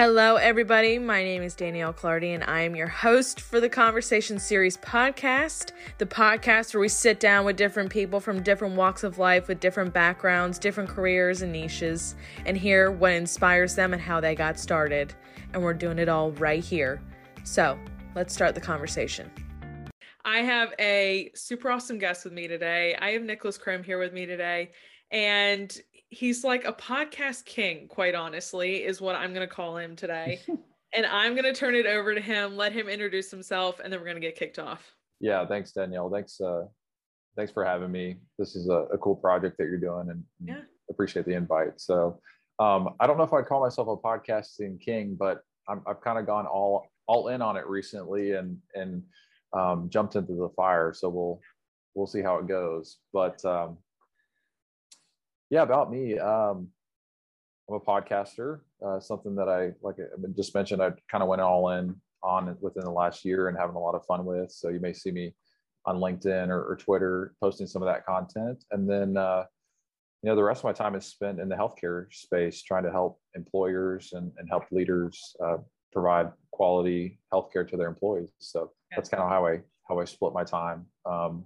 Hello, everybody. My name is Danielle Clardy, and I am your host for the Conversation Series podcast, the podcast where we sit down with different people from different walks of life with different backgrounds, different careers, and niches, and hear what inspires them and how they got started. And we're doing it all right here. So let's start the conversation. I have a super awesome guest with me today. I have Nickolas Crim here with me today. And he's like a podcast king, quite honestly, is what I'm going to call him today. and I'm going to turn it over to him, let him introduce himself, and then we're going to get kicked off. Yeah, thanks, Danielle. Thanks, uh, thanks for having me. This is a, a cool project that you're doing, and yeah. appreciate the invite. So, um, I don't know if I'd call myself a podcasting king, but i have kind of gone all all in on it recently, and and um, jumped into the fire. So we'll we'll see how it goes. But um, yeah, about me. Um, I'm a podcaster. Uh, something that I like I just mentioned. I kind of went all in on within the last year and having a lot of fun with. So you may see me on LinkedIn or, or Twitter posting some of that content, and then uh, you know the rest of my time is spent in the healthcare space, trying to help employers and, and help leaders uh, provide quality healthcare to their employees. So that's kind of how I how I split my time. Um,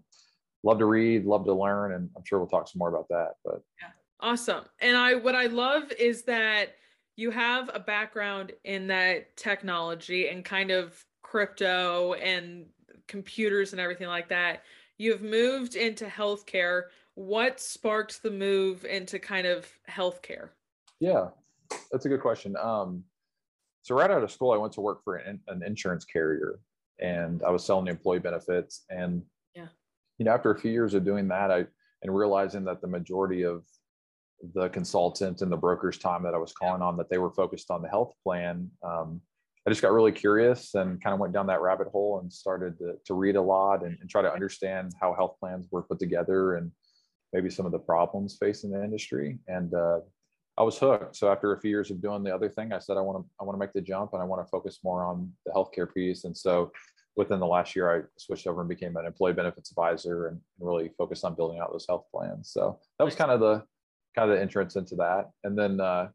love to read, love to learn, and I'm sure we'll talk some more about that. But yeah. awesome. And I what I love is that you have a background in that technology and kind of crypto and computers and everything like that. You've moved into healthcare. What sparked the move into kind of healthcare? Yeah, that's a good question. Um, so right out of school, I went to work for an, an insurance carrier, and I was selling employee benefits. And you know, after a few years of doing that, I and realizing that the majority of the consultant and the broker's time that I was calling on that they were focused on the health plan. Um, I just got really curious and kind of went down that rabbit hole and started to, to read a lot and, and, try to understand how health plans were put together and maybe some of the problems facing the industry. And uh, I was hooked. So after a few years of doing the other thing, I said I want to I want to make the jump and I want to focus more on the healthcare piece. And so within the last year, I switched over and became an employee benefits advisor and really focused on building out those health plans. So that was kind of the kind of the entrance into that. And then, uh,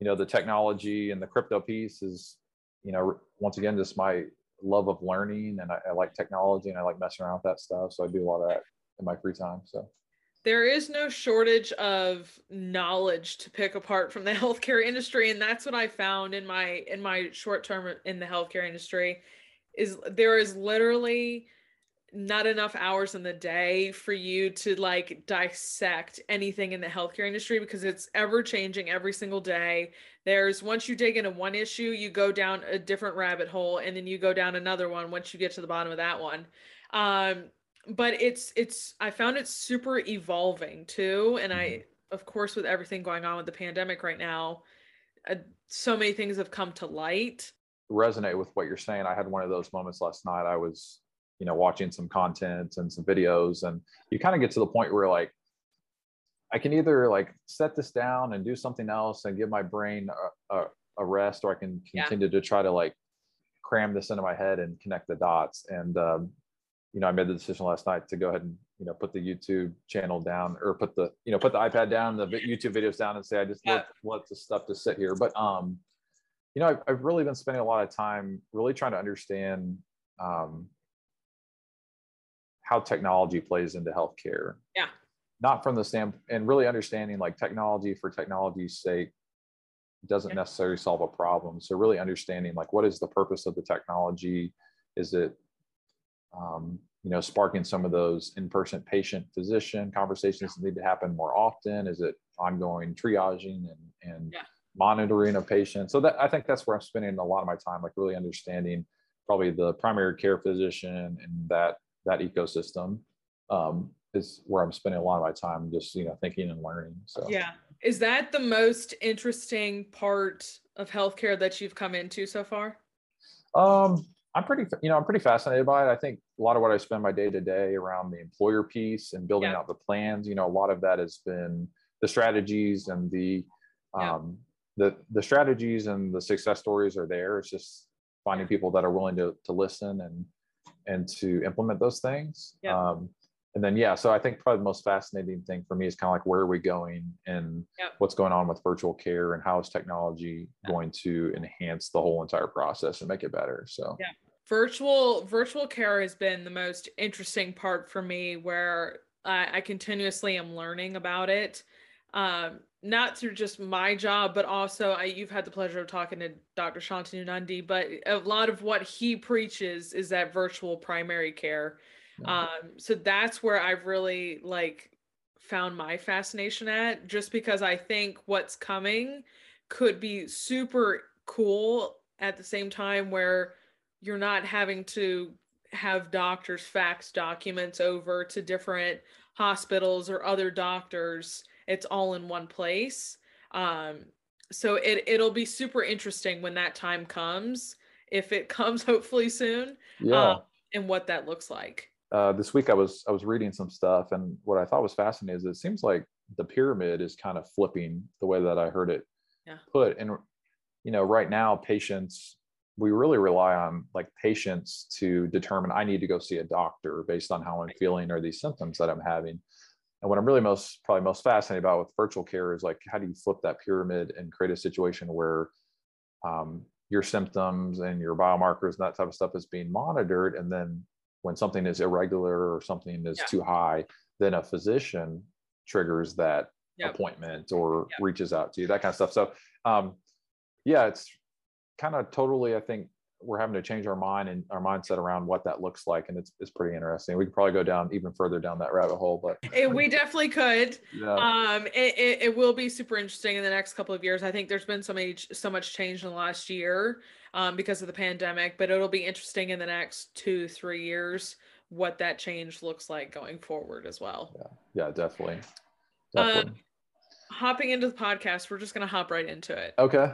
you know, the technology and the crypto piece is, you know, once again, just my love of learning and I, I like technology and I like messing around with that stuff. So I do a lot of that in my free time. So there is no shortage of knowledge to pick apart from the healthcare industry and that's what i found in my in my short term in the healthcare industry is there is literally not enough hours in the day for you to like dissect anything in the healthcare industry because it's ever changing every single day. There's once you dig into one issue, you go down a different rabbit hole and then you go down another one once you get to the bottom of that one. Um, but it's it's I found it super evolving too and I mm-hmm. of course with everything going on with the pandemic right now, uh, so many things have come to light resonate with what you're saying. I had one of those moments last night. I was, you know, watching some content and some videos, and you kind of get to the point where like, I can either like set this down and do something else and give my brain a, a, a rest, or I can continue yeah. to try to like cram this into my head and connect the dots. And um, you know, I made the decision last night to go ahead and you know put the YouTube channel down or put the you know put the iPad down, the YouTube videos down, and say I just yeah. let let the stuff to sit here. But um, you know, I've, I've, really been spending a lot of time really trying to understand um, how technology plays into healthcare. Yeah. Not from the standpoint, and really understanding like technology for technology's sake doesn't yeah. necessarily solve a problem. So really understanding like what is the purpose of the technology? Is it, um, you know, sparking some of those in-person patient-physician conversations that need to happen more often? Is it ongoing triaging and and yeah monitoring a patient. So that I think that's where I'm spending a lot of my time, like really understanding probably the primary care physician and that that ecosystem um, is where I'm spending a lot of my time, just you know thinking and learning. So yeah, is that the most interesting part of healthcare that you've come into so far? Um, I'm pretty, you know, I'm pretty fascinated by it. I think a lot of what I spend my day to day around the employer piece and building yeah. out the plans, you know, a lot of that has been the strategies and the um, the the strategies and the success stories are there. It's just finding people that are willing to to listen and and to implement those things. Yeah. Um, and then yeah, so I think probably the most fascinating thing for me is kind of like where are we going and Yep. what's going on with virtual care and how is technology Yeah. going to enhance the whole entire process and make it better. So Yeah. virtual virtual care has been the most interesting part for me where I, I continuously am learning about it um not through just my job but also I, you've had the pleasure of talking to dr shantanu nundy but a lot of what he preaches is that virtual primary care. Um so that's where i've really like found my fascination at just because i think what's coming could be super cool at the same time where you're not having to have doctors fax documents over to different hospitals or other doctors it's all in one place um so it it'll be super interesting when that time comes if it comes hopefully soon yeah. um, and what that looks like uh, this week I was I was reading some stuff, and what I thought was fascinating is it seems like the pyramid is kind of flipping the way that I heard it Yeah. put. And you know, right now, patients we really rely on like patients to determine I need to go see a doctor based on how I'm feeling or these symptoms that I'm having. And what I'm really most probably most fascinated about with virtual care is like how do you flip that pyramid and create a situation where um, your symptoms and your biomarkers and that type of stuff is being monitored, and then when something is irregular or something is Yeah. too high, then a physician triggers that Yep. appointment or Yep. reaches out to you, that kind of stuff. So, um, yeah, it's kind of totally, I think we're having to change our mind and our mindset around what that looks like. And it's, it's pretty interesting. We could probably go down even further down that rabbit hole, but Eh, we definitely could yeah, um it, it, it will be super interesting in the next couple of years i think there's been so many so much change in the last year um because of the pandemic but it'll be interesting in the next two three years what that change looks like going forward as well yeah, yeah definitely. Uh, Definitely. hopping into the podcast we're just going to hop right into it okay.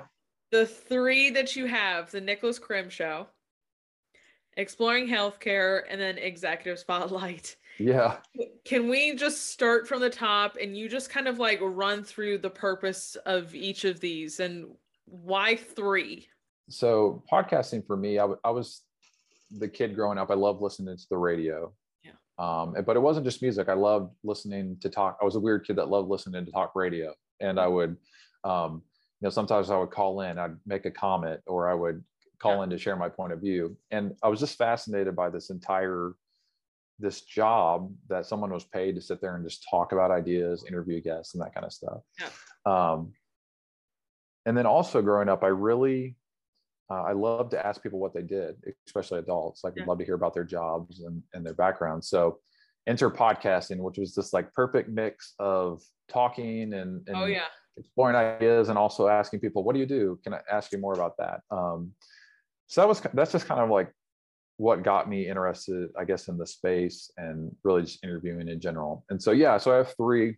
The three that you have the nickolas crim show exploring healthcare and then executive spotlight. Yeah. Can we just start from the top and you just kind of like run through the purpose of each of these and why three? so podcasting for me I, w- I was the kid growing up. I loved listening to the radio. Yeah. um but it wasn't just music. I loved listening to talk. I was a weird kid that loved listening to talk radio. And i would um know sometimes i would call in i'd make a comment or i would call Yeah. in to share my point of view and i was just fascinated by this entire this job that someone was paid to sit there and just talk about ideas interview guests and that kind of stuff Yeah. um and then also growing up i really uh, I love to ask people what they did, especially adults. Like, Yeah. I'd love to hear about their jobs and, and their background. So, enter podcasting, which was this like perfect mix of talking and, and Oh yeah. Exploring ideas and also asking people, "What do you do? Can I ask you more about that?" Um, so that was that's just kind of like what got me interested, I guess, in the space and really just interviewing in general. And so, yeah, so I have three.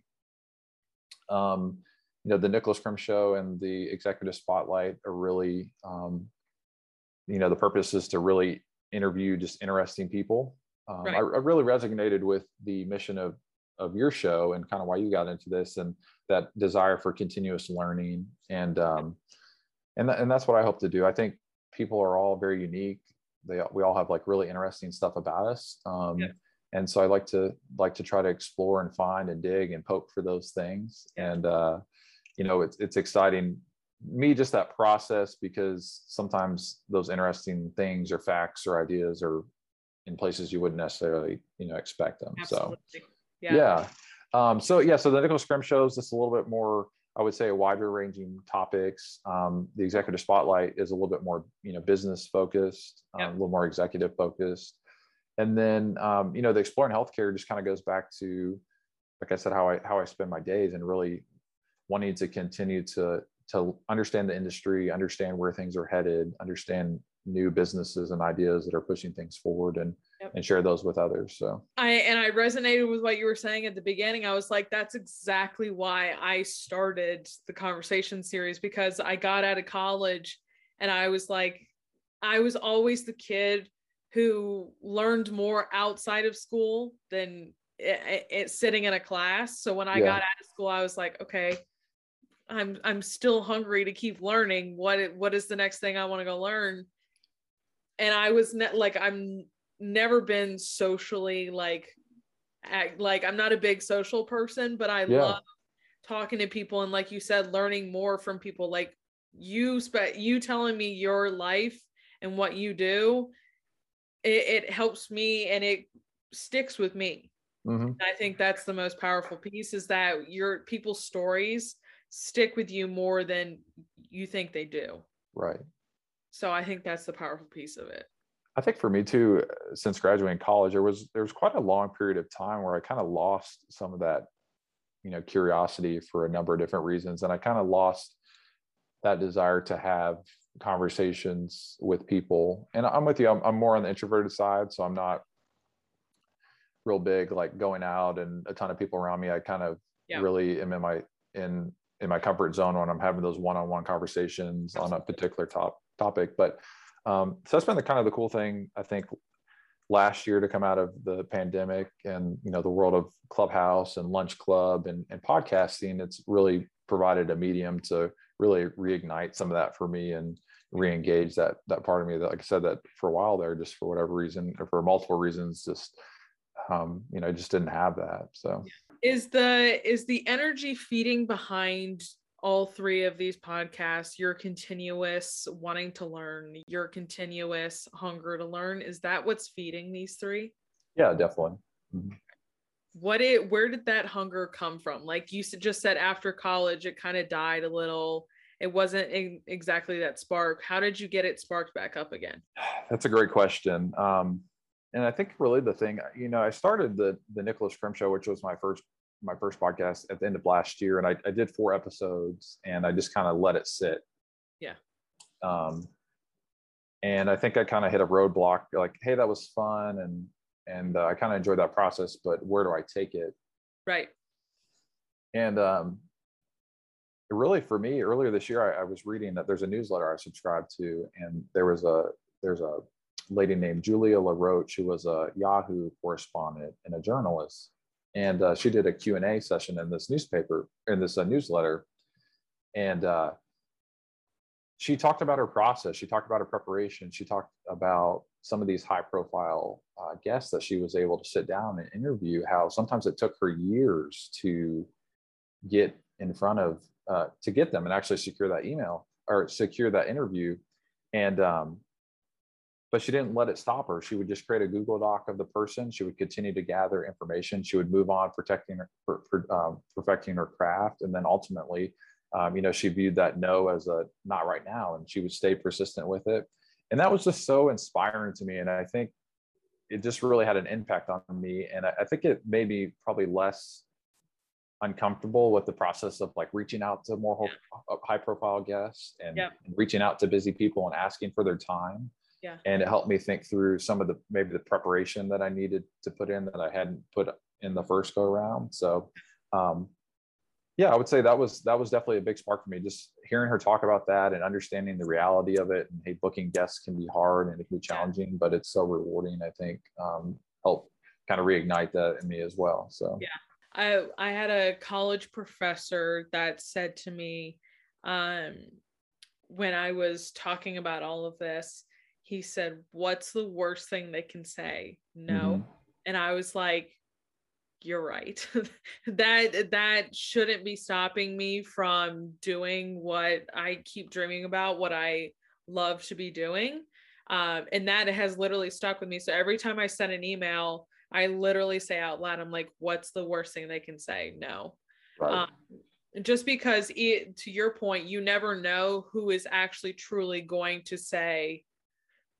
Um, you know, the Nickolas Crim Show and the Executive Spotlight are really, um, you know, the purpose is to really interview just interesting people. Um, Right. I, I really resonated with the mission of of your show and kind of why you got into this and that desire for continuous learning and um, and th- and that's what I hope to do. I think people are all very unique. They we all have like really interesting stuff about us. Um, Yeah. And so I like to like to try to explore and find and dig and poke for those things. And uh, you know, it's it's exciting me just that process because sometimes those interesting things or facts or ideas are in places you wouldn't necessarily you know expect them. So yeah. Yeah. Um, so yeah, so the Nickolas Crim shows is just a little bit more, I would say, a wider ranging topics. Um, the executive spotlight is a little bit more, you know, business focused, um, a little more executive focused. And then, um, you know, the exploring healthcare just kind of goes back to, like I said, how I how I spend my days and really wanting to continue to to understand the industry, understand where things are headed, understand new businesses and ideas that are pushing things forward, and Yep. and share those with others. So I and I resonated with what you were saying at the beginning. I was like, that's exactly why I started the conversation series because I got out of college and I was like, I was always the kid who learned more outside of school than it, it, sitting in a class. So when I Yeah. got out of school, I was like, okay, I'm I'm still hungry to keep learning. What what is the next thing I want to go learn? And I was ne- like, I'm never been socially like act, like I'm not a big social person, but I yeah. love talking to people and like you said learning more from people like you spe- you telling me your life and what you do it, it helps me and it sticks with me mm-hmm. i think that's the most powerful piece is that your people's stories stick with you more than you think they do right so i think that's the powerful piece of it I think for me too, uh, since graduating college, there was there was quite a long period of time where I kind of lost some of that, you know, curiosity for a number of different reasons, and I kind of lost that desire to have conversations with people. And I'm with you. I'm, I'm more on the introverted side, so I'm not real big like going out and a ton of people around me. I kind of yeah. really am in my in in my comfort zone when I'm having those one-on-one conversations Absolutely. on a particular top topic, but um, so that's been the kind of the cool thing I think last year to come out of the pandemic and you know the world of clubhouse and lunch club and, and podcasting it's really provided a medium to really reignite some of that for me and re-engage that that part of me that like i said that for a while there just for whatever reason or for multiple reasons just um you know just didn't have that so. Is the is the energy feeding behind all three of these podcasts, your continuous wanting to learn, your continuous hunger to learn, is that what's feeding these three? Yeah, definitely. Mm-hmm. What it where did that hunger come from? Like you just said after college it kind of died a little. It wasn't exactly that spark. How did you get it sparked back up again? That's a great question. Um, and I think really the thing, you know, I started the the Nickolas Crim show, which was my first my first podcast at the end of last year, and I, I did four episodes, and I just kind of let it sit. Yeah. Um, and I think I kind of hit a roadblock. Like, hey, that was fun, and and uh, I kind of enjoyed that process, but where do I take it? Right. And um, really, for me, earlier this year, I, I was reading that there's a newsletter I subscribed to, and there was a there's a lady named Julia LaRoche who was a Yahoo correspondent and a journalist and uh, she did a q&a session in this newspaper in this uh, newsletter. And uh, she talked about her process. She talked about her preparation. She talked about some of these high profile uh, guests that she was able to sit down and interview how sometimes it took her years to get in front of uh, to get them and actually secure that email or secure that interview. And um, but she didn't let it stop her. She would just create a Google Doc of the person. She would continue to gather information. She would move on, protecting her, per, per, um, perfecting her craft, and then ultimately, um, you know, she viewed that no as a not right now, and she would stay persistent with it. And that was just so inspiring to me. And I think it just really had an impact on me. And I, I think it made me probably less uncomfortable with the process of like reaching out to more yeah. high profile guests and, yeah. and reaching out to busy people and asking for their time yeah. And it helped me think through some of the maybe the preparation that I needed to put in that I hadn't put in the first go around. So um, yeah, I would say that was that was definitely a big spark for me. Just hearing her talk about that and understanding the reality of it. And hey, booking guests can be hard and it can be challenging, but it's so rewarding. I think um, help kind of reignite that in me as well. So yeah, I I had a college professor that said to me um, when I was talking about all of this, he said, What's the worst thing they can say? No. Mm-hmm. And I was like, You're right. that that shouldn't be stopping me from doing what I keep dreaming about, what I love to be doing. Um, and that has literally stuck with me. So every time I send an email, I literally say out loud, I'm like, what's the worst thing they can say? No. Right. Um, just because it, to your point, you never know who is actually truly going to say,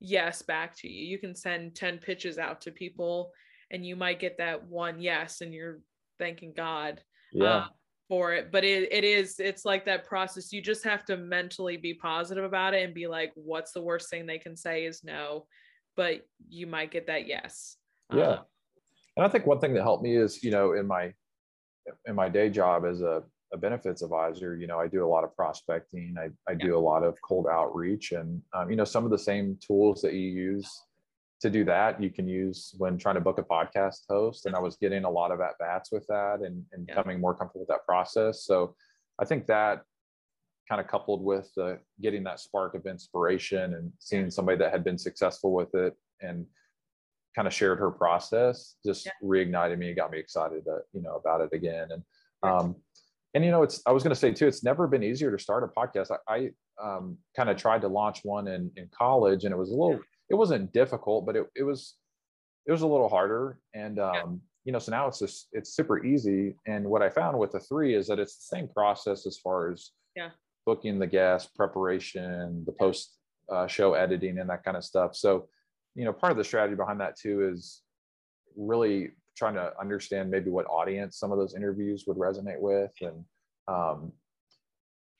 yes back to you. You can send 10 pitches out to people and you might get that one yes and you're thanking God yeah. uh, for it. But it, it is, it's like that process. You just have to mentally be positive about it and be like, what's the worst thing they can say is no, but you might get that yes. Yeah. Uh, and I think one thing that helped me is, you know, in my, in my day job as a a benefits advisor, you know, I do a lot of prospecting. I, I yeah. do a lot of cold outreach and, um, you know, some of the same tools that you use to do that, you can use when trying to book a podcast host. And I was getting a lot of at bats with that and, and yeah. becoming more comfortable with that process. So I think that kind of coupled with uh, getting that spark of inspiration and seeing somebody that had been successful with it and kind of shared her process just yeah. reignited me and got me excited to, you know, about it again. And, um, and you know, it's, I was going to say too, it's never been easier to start a podcast. I, I um, kind of tried to launch one in, in college and it was a little, it wasn't difficult, but it, it was, it was a little harder. And, um, you know, so now it's just, it's super easy. And what I found with the three is that it's the same process as far as yeah. booking the guest preparation, the post uh, show editing and that kind of stuff. So, you know, part of the strategy behind that too is really trying to understand maybe what audience some of those interviews would resonate with and um,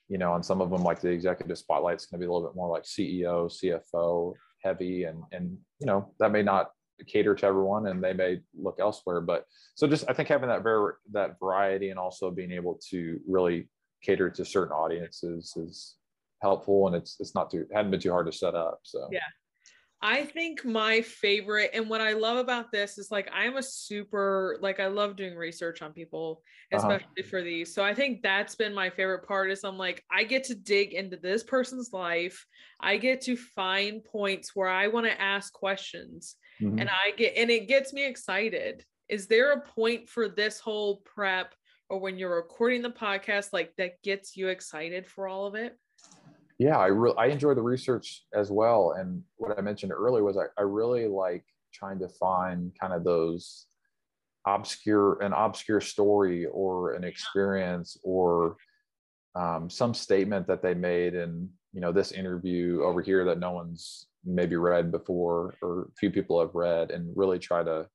you know on some of them like the executive spotlight is going to be a little bit more like ceo cfo heavy and and you know that may not cater to everyone and they may look elsewhere but so just i think having that very that variety and also being able to really cater to certain audiences is helpful and it's it's not too hadn't been too hard to set up so. Yeah I think my favorite and what I love about this is like I'm a super like I love doing research on people, uh-huh. especially uh-huh. for these. So I think that's been my favorite part is I'm like I get to dig into this person's life. I get to find points where I want to ask questions mm-hmm. and I get and it gets me excited. Is there a point for this whole prep or when you're recording the podcast like that gets you excited for all of it? Yeah, I really I enjoy the research as well. And what I mentioned earlier was I, I really like trying to find kind of those obscure an obscure story or an experience or um, some statement that they made in you know this interview over here that no one's maybe read before or few people have read and really try to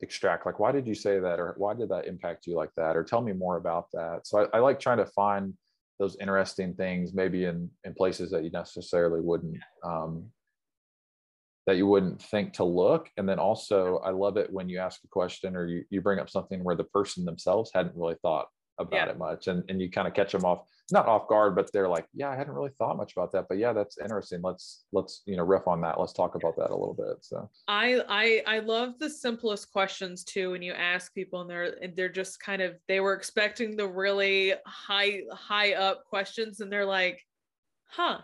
extract like why did you say that? or why did that impact you like that? or tell me more about that. So I, I like trying to find those interesting things maybe in in places that you necessarily wouldn't um, that you wouldn't think to look. And then also i love it when you ask a question or you, you bring up something where the person themselves hadn't really thought about yeah. it much and, and you kind of catch them off not off guard but they're like yeah i hadn't really thought much about that but yeah that's interesting. Let's let's you know riff on that. Let's talk about that a little bit so. I i i love the simplest questions too when you ask people and they're and they're just kind of they were expecting the really high high up questions and they're like huh.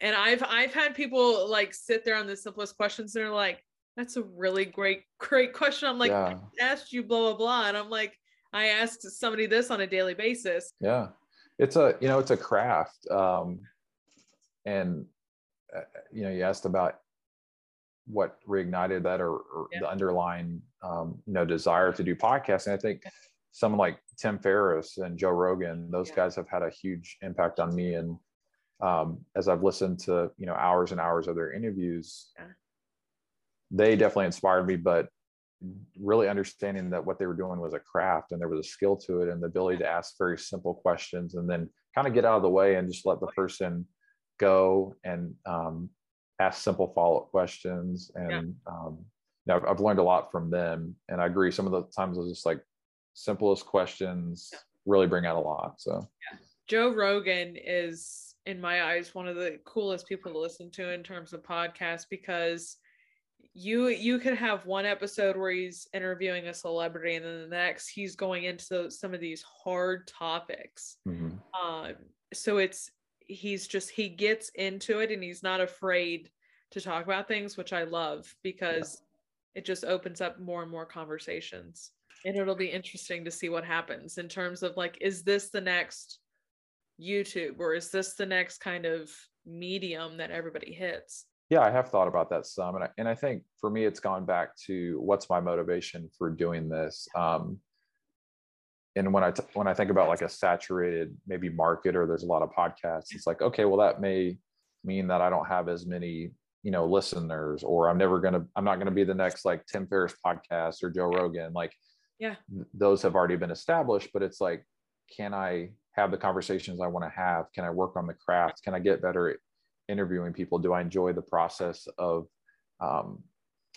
And i've i've had people like sit there on the simplest questions and they're like that's a really great great question. I'm like yeah. i asked you blah blah blah and i'm like I asked somebody this on a daily basis. Yeah, it's a you know it's a craft, um, and uh, you know you asked about what reignited that or, or yeah. the underlying um, you know desire to do podcasting. I think someone like Tim Ferriss and Joe Rogan, those yeah. guys have had a huge impact on me. And um, as I've listened to you know hours and hours of their interviews, yeah. they definitely inspired me. But really understanding that what they were doing was a craft and there was a skill to it and the ability to ask very simple questions and then kind of get out of the way and just let the person go and um, ask simple follow-up questions and yeah. um, you know, I've learned a lot from them and I agree some of the times it was just like simplest questions yeah. really bring out a lot so yeah. Joe Rogan is in my eyes one of the coolest people to listen to in terms of podcasts because you you could have one episode where he's interviewing a celebrity and then the next he's going into some of these hard topics mm-hmm. um so it's he's just he gets into it and he's not afraid to talk about things which i love because yeah. it just opens up more and more conversations and it'll be interesting to see what happens in terms of like is this the next youtube or is this the next kind of medium that everybody hits yeah, I have thought about that some, and I, and I think for me, it's gone back to what's my motivation for doing this. Um, and when I t- when I think about like a saturated maybe market or there's a lot of podcasts, it's like okay, well that may mean that I don't have as many you know listeners, or I'm never gonna I'm not gonna be the next like Tim Ferriss podcast or Joe Rogan. Like, yeah, those have already been established, but it's like, can I have the conversations I want to have? Can I work on the craft? Can I get better interviewing people do i enjoy the process of um,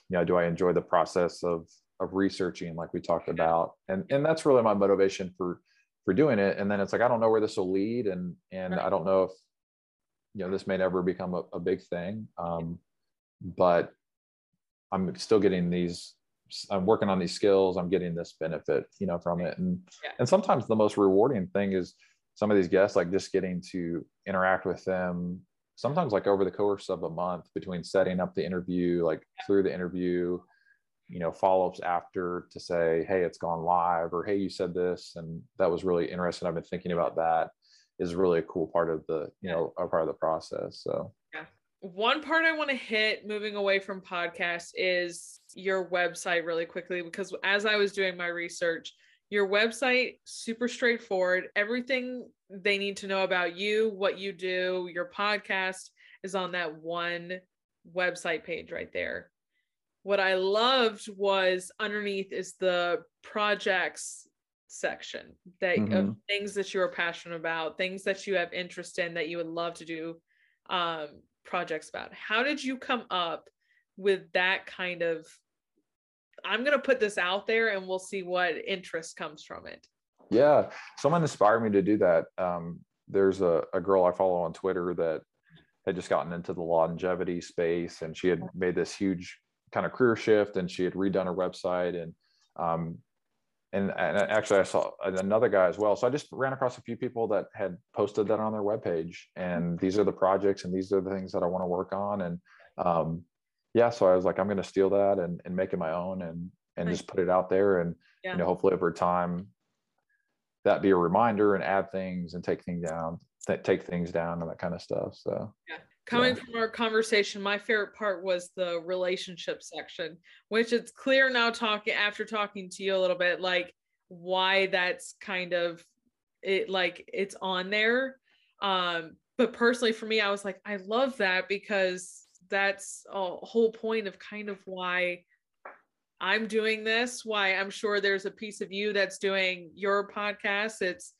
you know do i enjoy the process of of researching like we talked about? And and that's really my motivation for for doing it. And then it's like i don't know where this will lead and and right. i don't know if you know this may never become a, a big thing um, but i'm still getting these i'm working on these skills i'm getting this benefit you know from it. And yeah. and sometimes the most rewarding thing is some of these guests like just getting to interact with them sometimes like over the course of a month between setting up the interview, like through the interview, you know, follow-ups after to say, hey, it's gone live, or hey, you said this, and that was really interesting. I've been thinking about that is really a cool part of the, you know, a part of the process. So yeah. One part I want to hit moving away from podcasts is your website really quickly because as I was doing my research, your website super straightforward. Everything they need to know about you what you do your podcast is on that one website page right there. What i loved was underneath is the projects section that mm-hmm. of things that you are passionate about things that you have interest in that you would love to do um, projects about. How did you come up with that kind of I'm going to put this out there and we'll see what interest comes from it. Yeah. Someone inspired me to do that. Um, there's a, a girl I follow on Twitter that had just gotten into the longevity space and she had made this huge kind of career shift and she had redone her website and um, and, and actually I saw another guy as well. So I just ran across a few people that had posted that on their webpage and these are the projects and these are the things that I want to work on. And um, yeah, so I was like, I'm going to steal that and, and make it my own and, and nice. just put it out there. And, yeah. you know, hopefully over time that be a reminder and add things and take things down, th- take things down and that kind of stuff. So, yeah. Coming yeah. from our conversation, my favorite part was the relationship section, which it's clear now talking after talking to you a little bit, like why that's kind of it, like it's on there. Um, but personally for me, I was like, I love that because that's a whole point of kind of why I'm doing this, why I'm sure there's a piece of you that's doing your podcast. It's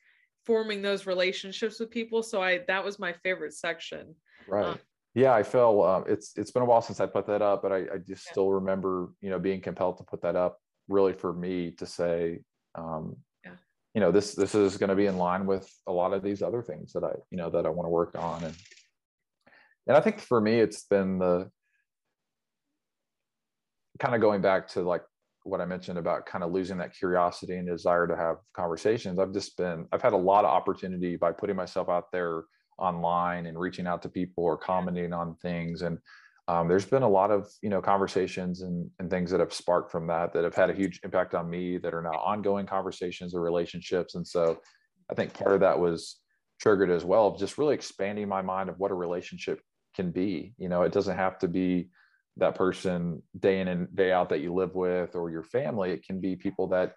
forming those relationships with people. So I that was my favorite section. Right. Um, yeah, I feel um, it's it's been a while since I put that up, but I, I just yeah. still remember, you know, being compelled to put that up really for me to say, um, yeah. you know, this this is going to be in line with a lot of these other things that I, you know, that I want to work on and and I think for me, it's been the kind of going back to like what I mentioned about kind of losing that curiosity and desire to have conversations. I've just been, I've had a lot of opportunity by putting myself out there online and reaching out to people or commenting on things. And um, there's been a lot of, you know, conversations and, and things that have sparked from that that have had a huge impact on me that are now ongoing conversations or relationships. And so I think part of that was triggered as well, of just really expanding my mind of what a relationship can be you know it doesn't have to be that person day in and day out that you live with or your family. It can be people that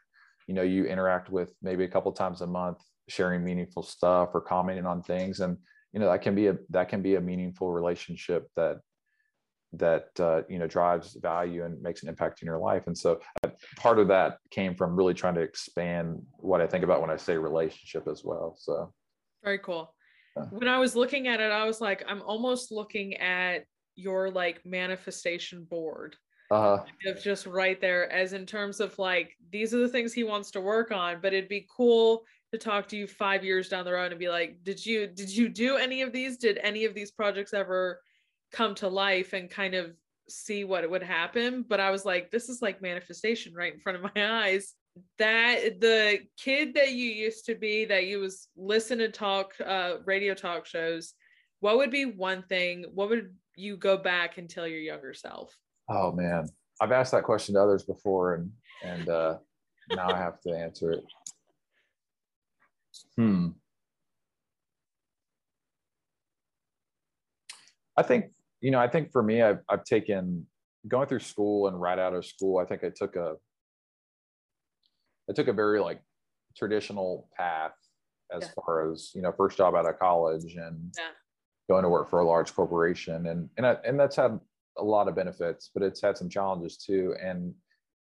you know you interact with maybe a couple times a month sharing meaningful stuff or commenting on things. And you know that can be a that can be a meaningful relationship that that uh, you know drives value and makes an impact in your life. And so uh, part of that came from really trying to expand what i think about when i say relationship as well so. Very cool when I was looking at it, I was like, I'm almost looking at your like manifestation board. Uh-huh. Of just right there, as in terms of like, these are the things he wants to work on, but it'd be cool to talk to you five years down the road and be like, did you did you do any of these? Did any of these projects ever come to life and kind of see what would happen? But I was like, this is like manifestation right in front of my eyes that the kid that you used to be that you was listen to talk uh radio talk shows what would be one thing what would you go back and tell your younger self? Oh man. I've asked that question to others before and and uh now i have to answer it. Hmm. I think you know i think for me i've, I've taken going through school and right out of school i think i took a I took a very like traditional path as yeah. far as you know first job out of college and yeah. going to work for a large corporation and and I, and that's had a lot of benefits but it's had some challenges too and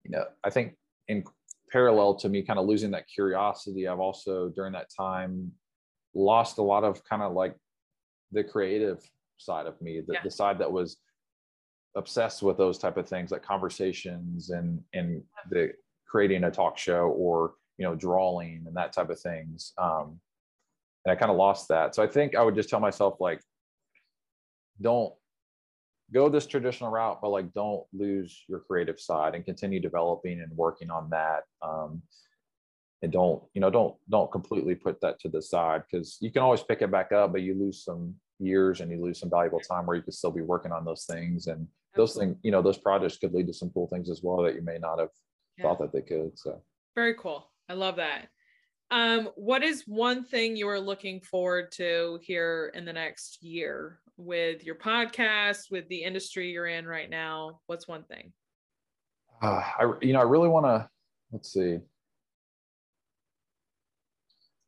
you know I think in parallel to me kind of losing that curiosity I've also during that time lost a lot of kind of like the creative side of me the, yeah. the side that was obsessed with those type of things like conversations and and the creating a talk show or you know drawing and that type of things um, and i kind of lost that. So i think i would just tell myself like don't go this traditional route but like don't lose your creative side and continue developing and working on that um, and don't you know don't don't completely put that to the side because you can always pick it back up but you lose some years and you lose some valuable time where you could still be working on those things. And those things you know those projects could lead to some cool things as well that you may not have yeah. thought that they could so. Very cool. I love that. Um what is one thing you are looking forward to here in the next year with your podcast with the industry you're in right now? What's one thing? Uh, i you know i really want to let's see.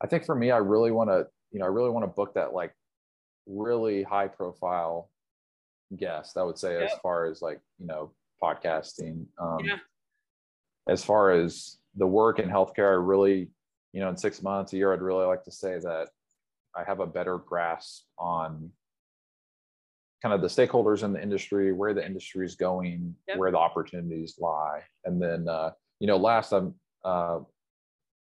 I think for me i really want to you know i really want to book that like really high profile guest i would say yep. as far as like you know podcasting. Um yeah. As far as the work in healthcare i really you know in six months a year i'd really like to say that i have a better grasp on kind of the stakeholders in the industry where the industry is going yep. where the opportunities lie and then uh you know last i'm uh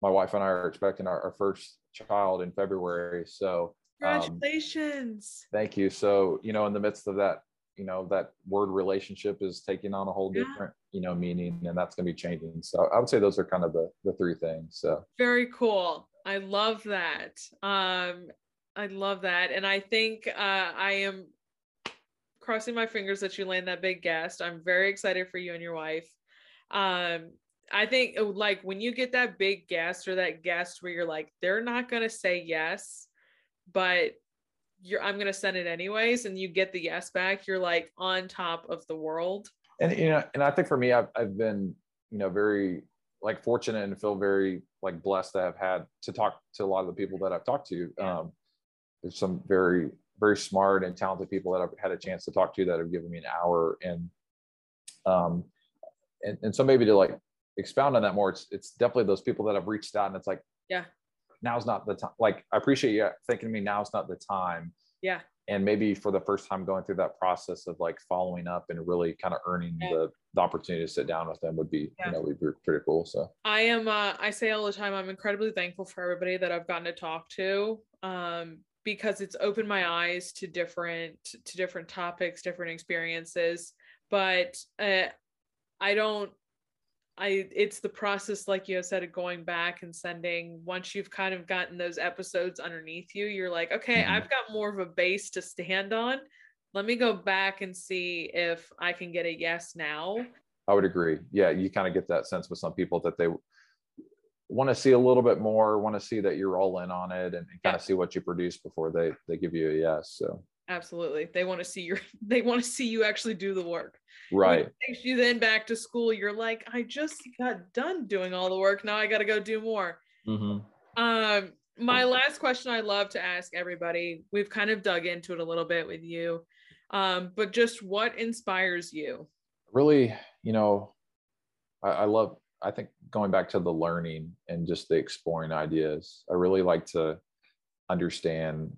my wife and i are expecting our, our first child in february so um, Congratulations. Um, thank you. So, you know, in the midst of that, you know, that word relationship is taking on a whole different, yeah. you know, meaning, and that's going to be changing. So I would say those are kind of the, the three things. So very cool. I love that. Um, I love that. And I think uh, I am crossing my fingers that you land that big guest. I'm very excited for you and your wife. Um, I think like when you get that big guest or that guest where you're like, they're not going to say yes but you're I'm gonna send it anyways, and you get the yes back, you're like on top of the world. And you know, and I think for me, I've I've been you know very like fortunate and feel very like blessed to have had to talk to a lot of the people that I've talked to. Um, there's some very very smart and talented people that I've had a chance to talk to that have given me an hour and um and, and so maybe to like expound on that more it's it's definitely those people that have reached out and it's like yeah now's not the time. Like, I appreciate you thinking to me, now's not the time. Yeah. And maybe for the first time going through that process of like following up and really kind of earning yeah. the, the opportunity to sit down with them would be, yeah. you know, would be pretty cool. So I am, uh, I say all the time, I'm incredibly thankful for everybody that I've gotten to talk to. Um, because it's opened my eyes to different to different topics different experiences but uh, i don't I it's the process, like you said, of going back and sending. Once you've kind of gotten those episodes underneath you, you're like, okay, mm-hmm. I've got more of a base to stand on. Let me go back and see if I can get a yes now. I would agree. Yeah, you kind of get that sense with some people that they want to see a little bit more, want to see that you're all in on it, and, and kind yeah. of see what you produce before they they give you a yes. So absolutely, they want to see your they want to see you actually do the work right takes you then back to school you're like i just got done doing all the work now i got to go do more mm-hmm. um my last question i love to ask everybody we've kind of dug into it a little bit with you um but just what inspires you really you know I, I love i think going back to the learning and just the exploring ideas i really like to understand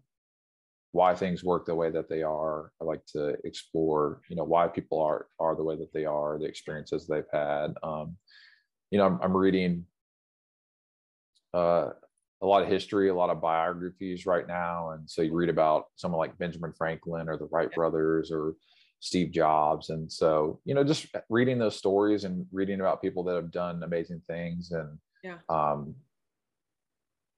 why things work the way that they are. I like to explore, you know, why people are are the way that they are, the experiences they've had. Um, you know, I'm, I'm reading uh, a lot of history, a lot of biographies right now, and so you read about someone like Benjamin Franklin or the Wright brothers or Steve Jobs, and so you know, just reading those stories and reading about people that have done amazing things and yeah. um,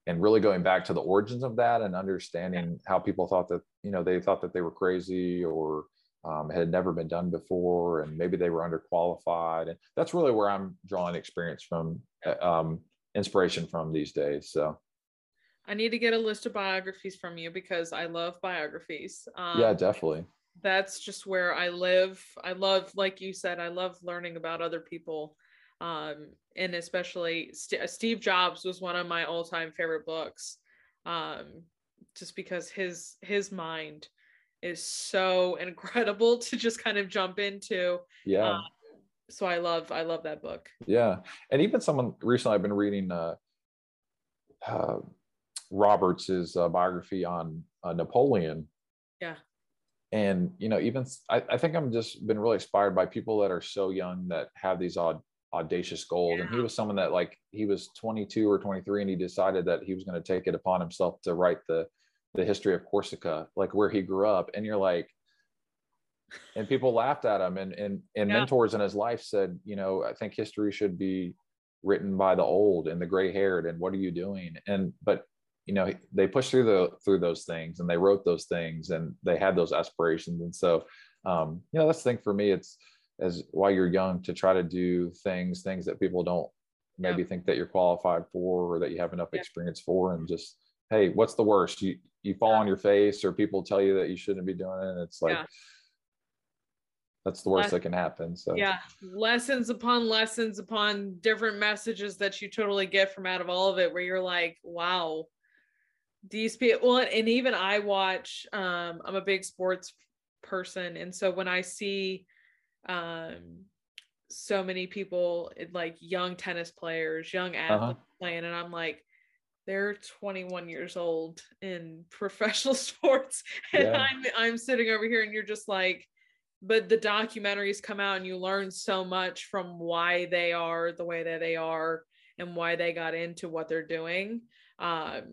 and really going back to the origins of that and understanding how people thought that you know they thought that they were crazy or um, had never been done before and maybe they were underqualified. And that's really where i'm drawing experience from uh, um, inspiration from these days. So i need to get a list of biographies from you because i love biographies. Um, yeah definitely that's just where i live i love like you said i love learning about other people um, and especially St- Steve Jobs was one of my all-time favorite books, um, just because his his mind is so incredible to just kind of jump into. Yeah. Um, so I love I love that book. Yeah, and even someone recently I've been reading uh, uh, Roberts's uh, biography on uh, Napoleon. Yeah. And you know, even I, I think I'm just been really inspired by people that are so young that have these odd audacious goals yeah. and he was someone that like he was 22 or 23 and he decided that he was going to take it upon himself to write the the history of corsica like where he grew up and you're like and people laughed at him and and, and yeah. mentors in his life said you know i think history should be written by the old and the gray haired and what are you doing and but you know they pushed through the through those things and they wrote those things and they had those aspirations. And so um you know that's the thing for me. It's as while you're young to try to do things things that people don't maybe yeah. think that you're qualified for or that you have enough yeah. experience for and just hey what's the worst? You you fall yeah. on your face or people tell you that you shouldn't be doing it. It's like that's the worst that can happen. So yeah. Lessons upon lessons upon different messages that you totally get from out of all of it where you're like wow these people well and even i watch um i'm a big sports person and so when i see um so many people like young tennis players young uh-huh. athletes uh-huh. playing and i'm like they're 21 years old in professional sports and yeah. i'm i'm sitting over here and you're just like but the documentaries come out and you learn so much from why they are the way that they are and why they got into what they're doing um,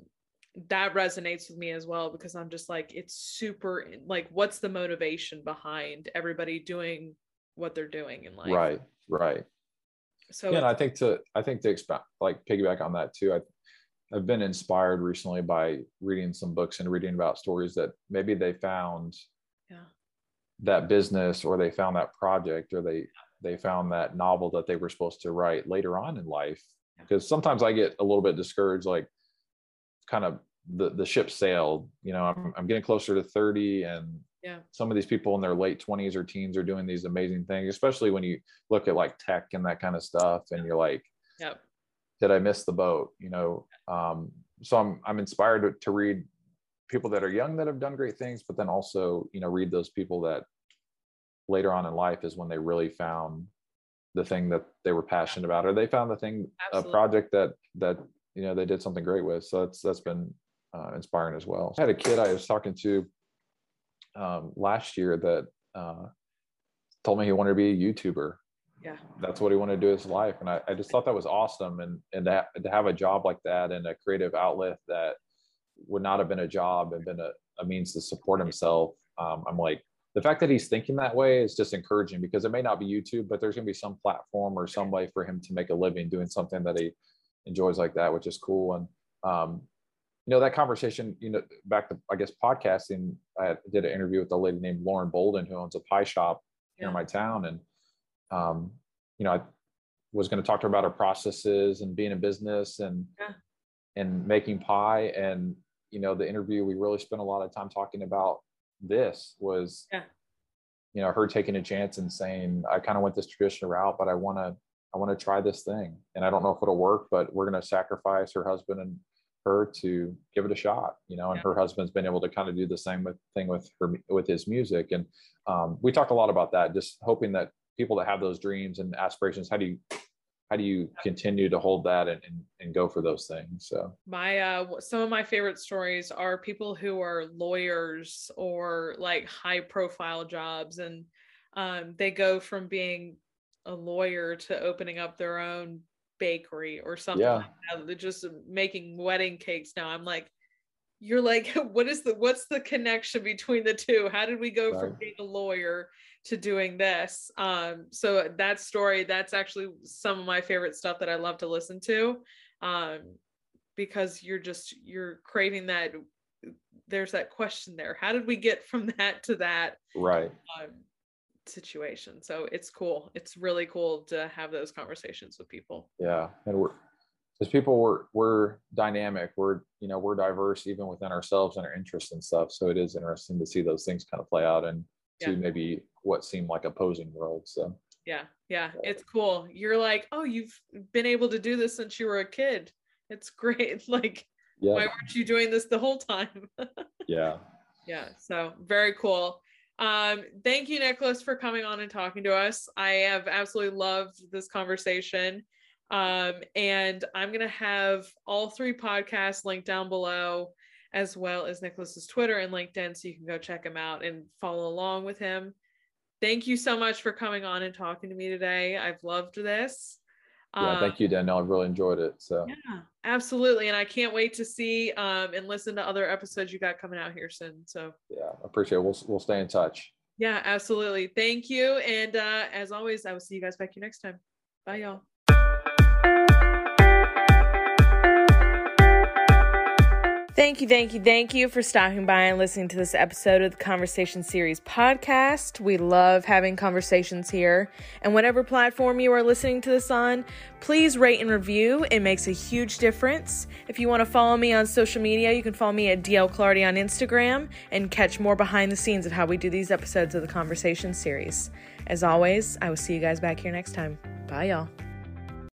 that resonates with me as well because i'm just like it's super like what's the motivation behind everybody doing what they're doing in life? Right right. So yeah and i think to i think to expand like piggyback on that too i i've been inspired recently by reading some books and reading about stories that maybe they found yeah. that business or they found that project or they they found that novel that they were supposed to write later on in life. Because sometimes i get a little bit discouraged like kind of the the ship sailed you know i'm, I'm getting closer to 30 and yeah some of these people in their late 20s or teens are doing these amazing things especially when you look at like tech and that kind of stuff and you're like yep. did i miss the boat you know um, so i'm i'm inspired to, to read people that are young that have done great things, but then also, you know, read those people that later on in life is when they really found the thing that they were passionate about, or they found the thing, Absolutely. a project that, that, you know, they did something great with. So that's, that's been uh, inspiring as well. I had a kid I was talking to um, last year that uh, told me he wanted to be a YouTuber. Yeah. That's what he wanted to do his life. And I, I just thought that was awesome. And, and to, ha- to have a job like that and a creative outlet that would not have been a job and been a, a means to support himself. Um, I'm like, the fact that he's thinking that way is just encouraging because it may not be YouTube, but there's going to be some platform or some way for him to make a living doing something that he enjoys like that, which is cool. And, um, you know, that conversation, you know, back to, I guess, podcasting, I did an interview with a lady named Lauren Bolden, who owns a pie shop yeah. near my town. And, um, you know, I was going to talk to her about her processes and being in business and, yeah. and making pie. And you know the interview we really spent a lot of time talking about this was yeah. you know her taking a chance and saying i kind of went this traditional route but i want to i want to try this thing and i don't know if it'll work but we're going to sacrifice her husband and her to give it a shot you know and yeah. her husband's been able to kind of do the same with, thing with her with his music and um, we talk a lot about that just hoping that people that have those dreams and aspirations how do you how do you continue to hold that and, and, and go for those things so my uh some of my favorite stories are people who are lawyers or like high profile jobs and um, they go from being a lawyer to opening up their own bakery or something yeah. like that. Just making wedding cakes now i'm like you're like what is the what's the connection between the two how did we go right. from being a lawyer to doing this. Um, so that story, that's actually some of my favorite stuff that I love to listen to. Um, because you're just you're craving that there's that question there. How did we get from that to that right um, situation? So it's cool. It's really cool to have those conversations with people. Yeah. And we're because people were we're dynamic we're you know we're diverse even within ourselves and our interests and stuff so it is interesting to see those things kind of play out and yeah. to maybe what seemed like opposing worlds. So yeah, yeah, it's cool. You're like, oh, you've been able to do this since you were a kid. It's great. Like, yeah. why weren't you doing this the whole time? yeah. Yeah. So very cool. Um, thank you, Nickolas, for coming on and talking to us. I have absolutely loved this conversation. Um, and I'm gonna have all three podcasts linked down below as well as Nickolas's Twitter and LinkedIn, so you can go check him out and follow along with him. Thank you so much for coming on and talking to me today. I've loved this. Yeah, thank you, Danielle. I've really enjoyed it. So yeah, absolutely, and I can't wait to see um, and listen to other episodes you got coming out here soon. So yeah, I appreciate it. We'll we'll stay in touch. Yeah, absolutely. Thank you, and uh, as always, I will see you guys back here next time. Bye, y'all. Thank you, thank you, thank you for stopping by and listening to this episode of the Conversation Series podcast. We love having conversations here. And whatever platform you are listening to this on, please rate and review. It makes a huge difference. If you want to follow me on social media, you can follow me at DL Clardy on Instagram and catch more behind the scenes of how we do these episodes of the Conversation Series. As always, I will see you guys back here next time. Bye, y'all.